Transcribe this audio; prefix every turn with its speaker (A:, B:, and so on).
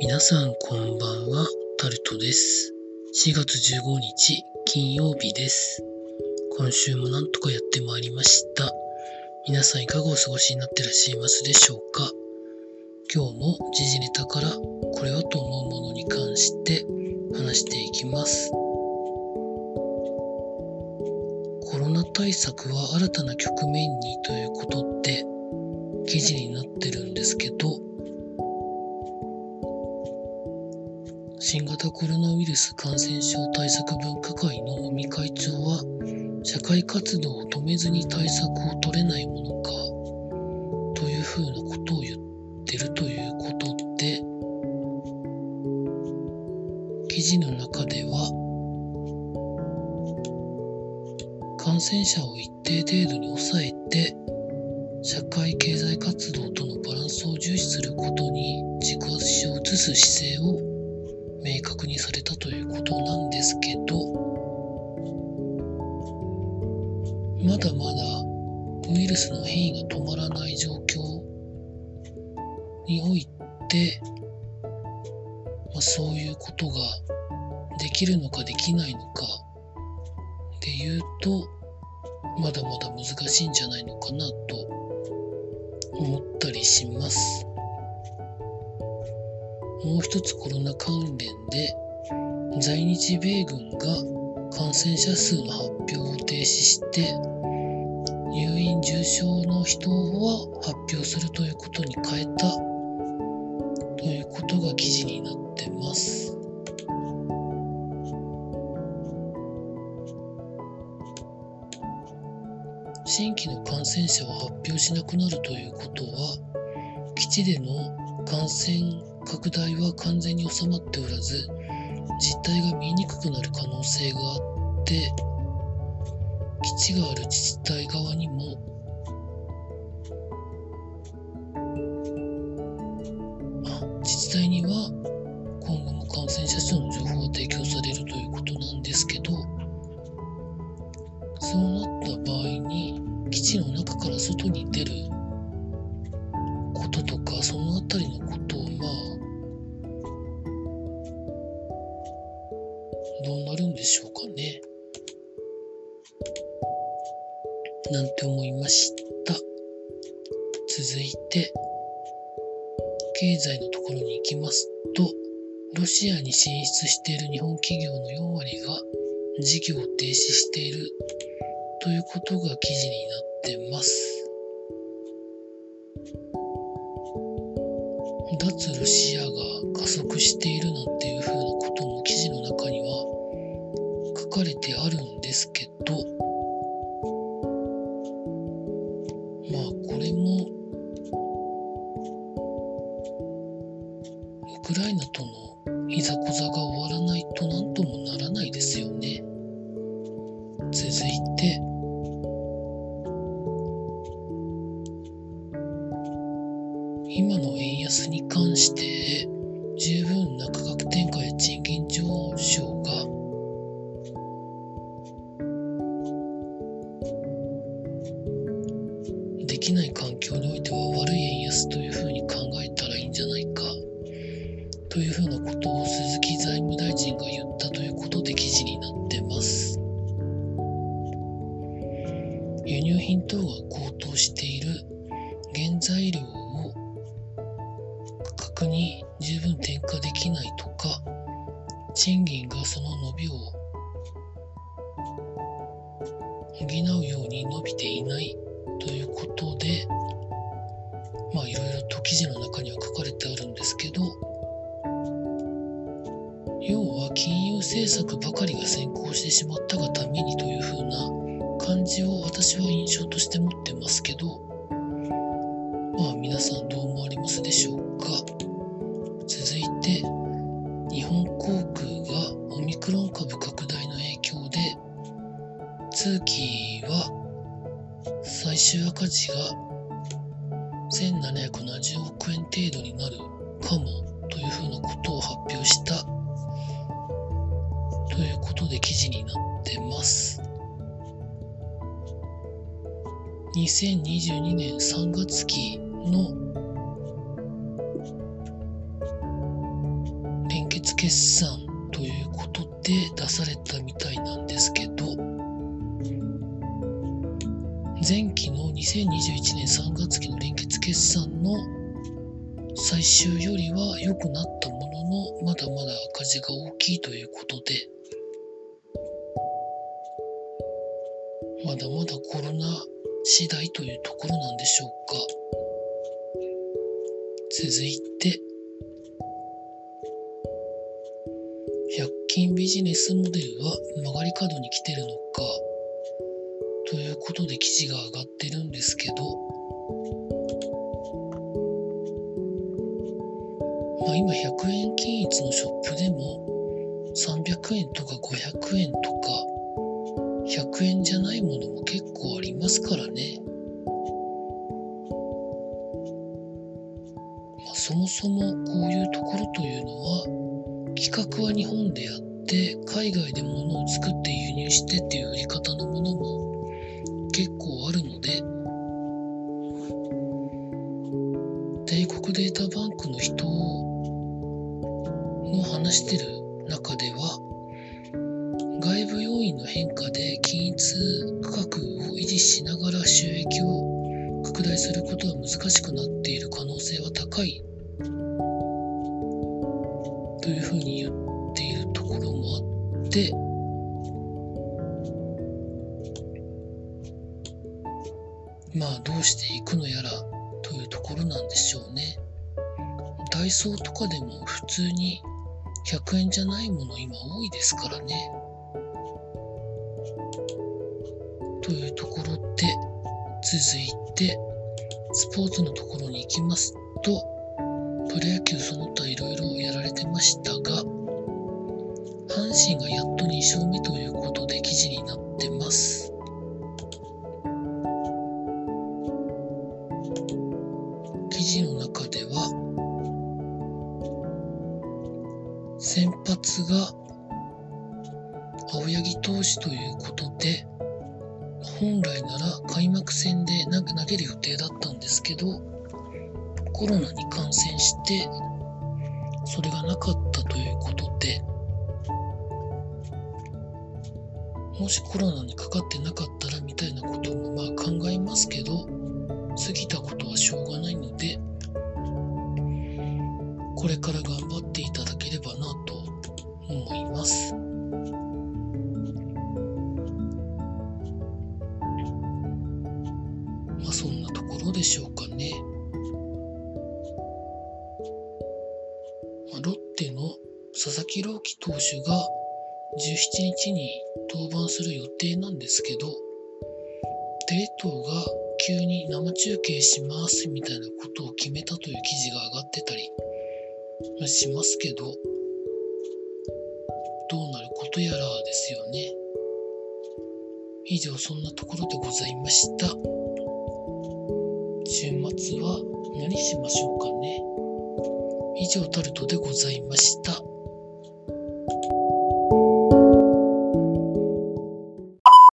A: 皆さんこんばんは、タルトです。4月15日金曜日です。今週もなんとかやってまいりました。皆さんいかがお過ごしになってらっしゃいますでしょうか？今日も時事ネタからこれはと思うものに関して話していきます。コロナ対策は新たな局面にということって記事になってるんですけど、新型コロナウイルス感染症対策分科会の尾身会長は、社会活動を止めずに対策を取れないものか、というふうなことを言ってるということで、記事の中では、感染者を一定程度に抑えて、社会経済活動とのバランスを重視することに軸足を移す姿勢を明確にされたということなんですけど、まだまだウイルスの変異が止まらない状況において、まあ、そういうことができるのかできないのかで言うと、まだまだ難しいんじゃないのかなと思ったりします。もう一つコロナ関連で在日米軍が感染者数の発表を停止して入院重症の人は発表するということに変えたということが記事になってます。新規の感染者を発表しなくなるということは基地での感染拡大は完全に収まっておらず実態が見えにくくなる可能性があって基地がある自治体側にも自治体には今後も感染者数の情報が提供されるということなんですけどそうなった場合に基地の中から外に出ることとかそのあたりのことなんて思いました。続いて経済のところに行きますとロシアに進出している日本企業の4割が事業を停止しているということが記事になってます。脱ロシアが加速しているなんてまあこれもウクライナとのいざこざが終わらないと何ともならないですよね。続いて。今の円安に関して十分な価格転嫁や賃金上昇がいうふうに考えたらいいんじゃないか。というふうなことを鈴木財務大臣が言ったということで記事になってます。輸入品等が高騰している。原材料を価格に十分転嫁できないとか。賃金がその伸びを補うように伸びていないということで。政策ばかりが先行してしまったがためにというふうな感じを私は印象として持ってますけどまあ皆さんどう思われますでしょうか。続いて日本航空がオミクロン株拡大の影響で通期は最終赤字が1770億円程度になるかもというふうなことを発表したということで記事になってます。2022年3月期の連結決算ということで出されたみたいなんですけど、前期の2021年3月期の連結決算の最終よりは良くなったものの、まだまだ赤字が大きいということで、まだまだコロナ次第というところなんでしょうか。続いて、100均ビジネスモデルは曲がり角に来てるのか、ということで記事が上がってるんですけど、まあ、今100円均一のショップでも300円とか500円とか100円じゃないものも結構ありますからね。まあ、そもそもこういうところというのは企画は日本でやって海外で物を作って輸入してっていう売り方のものも結構あるので帝国データバンクの人の話してる中ではで均一価格を維持しながら収益を拡大することは難しくなっている可能性は高いというふうに言っているところもあってまあどうしていくのやらというところなんでしょうね。ダイソーとかでも普通に100円じゃないもの今多いですからね。というところで、続いて、スポーツのところに行きますと、プロ野球その他いろいろやられてましたが、阪神がやっと2勝目ということで記事になってます。記事の中では、先発が青柳投手ということで、本来なら開幕戦で投げる予定だったんですけど、コロナに感染して、それがなかったということで、もしコロナにかかってなかったらみたいなこともまあ考えますけど、過ぎたことはしょうがないので、これから頑張っていただければなと思います。でしょうかね。ま、ロッテの佐々木朗希投手が17日に登板する予定なんですけど、テレ東が急に生中継しますみたいなことを決めたという記事が上がってたりしますけど、どうなることやらですよね。以上そんなところでございました。週末は何しましょうかね。以上タルトでございました。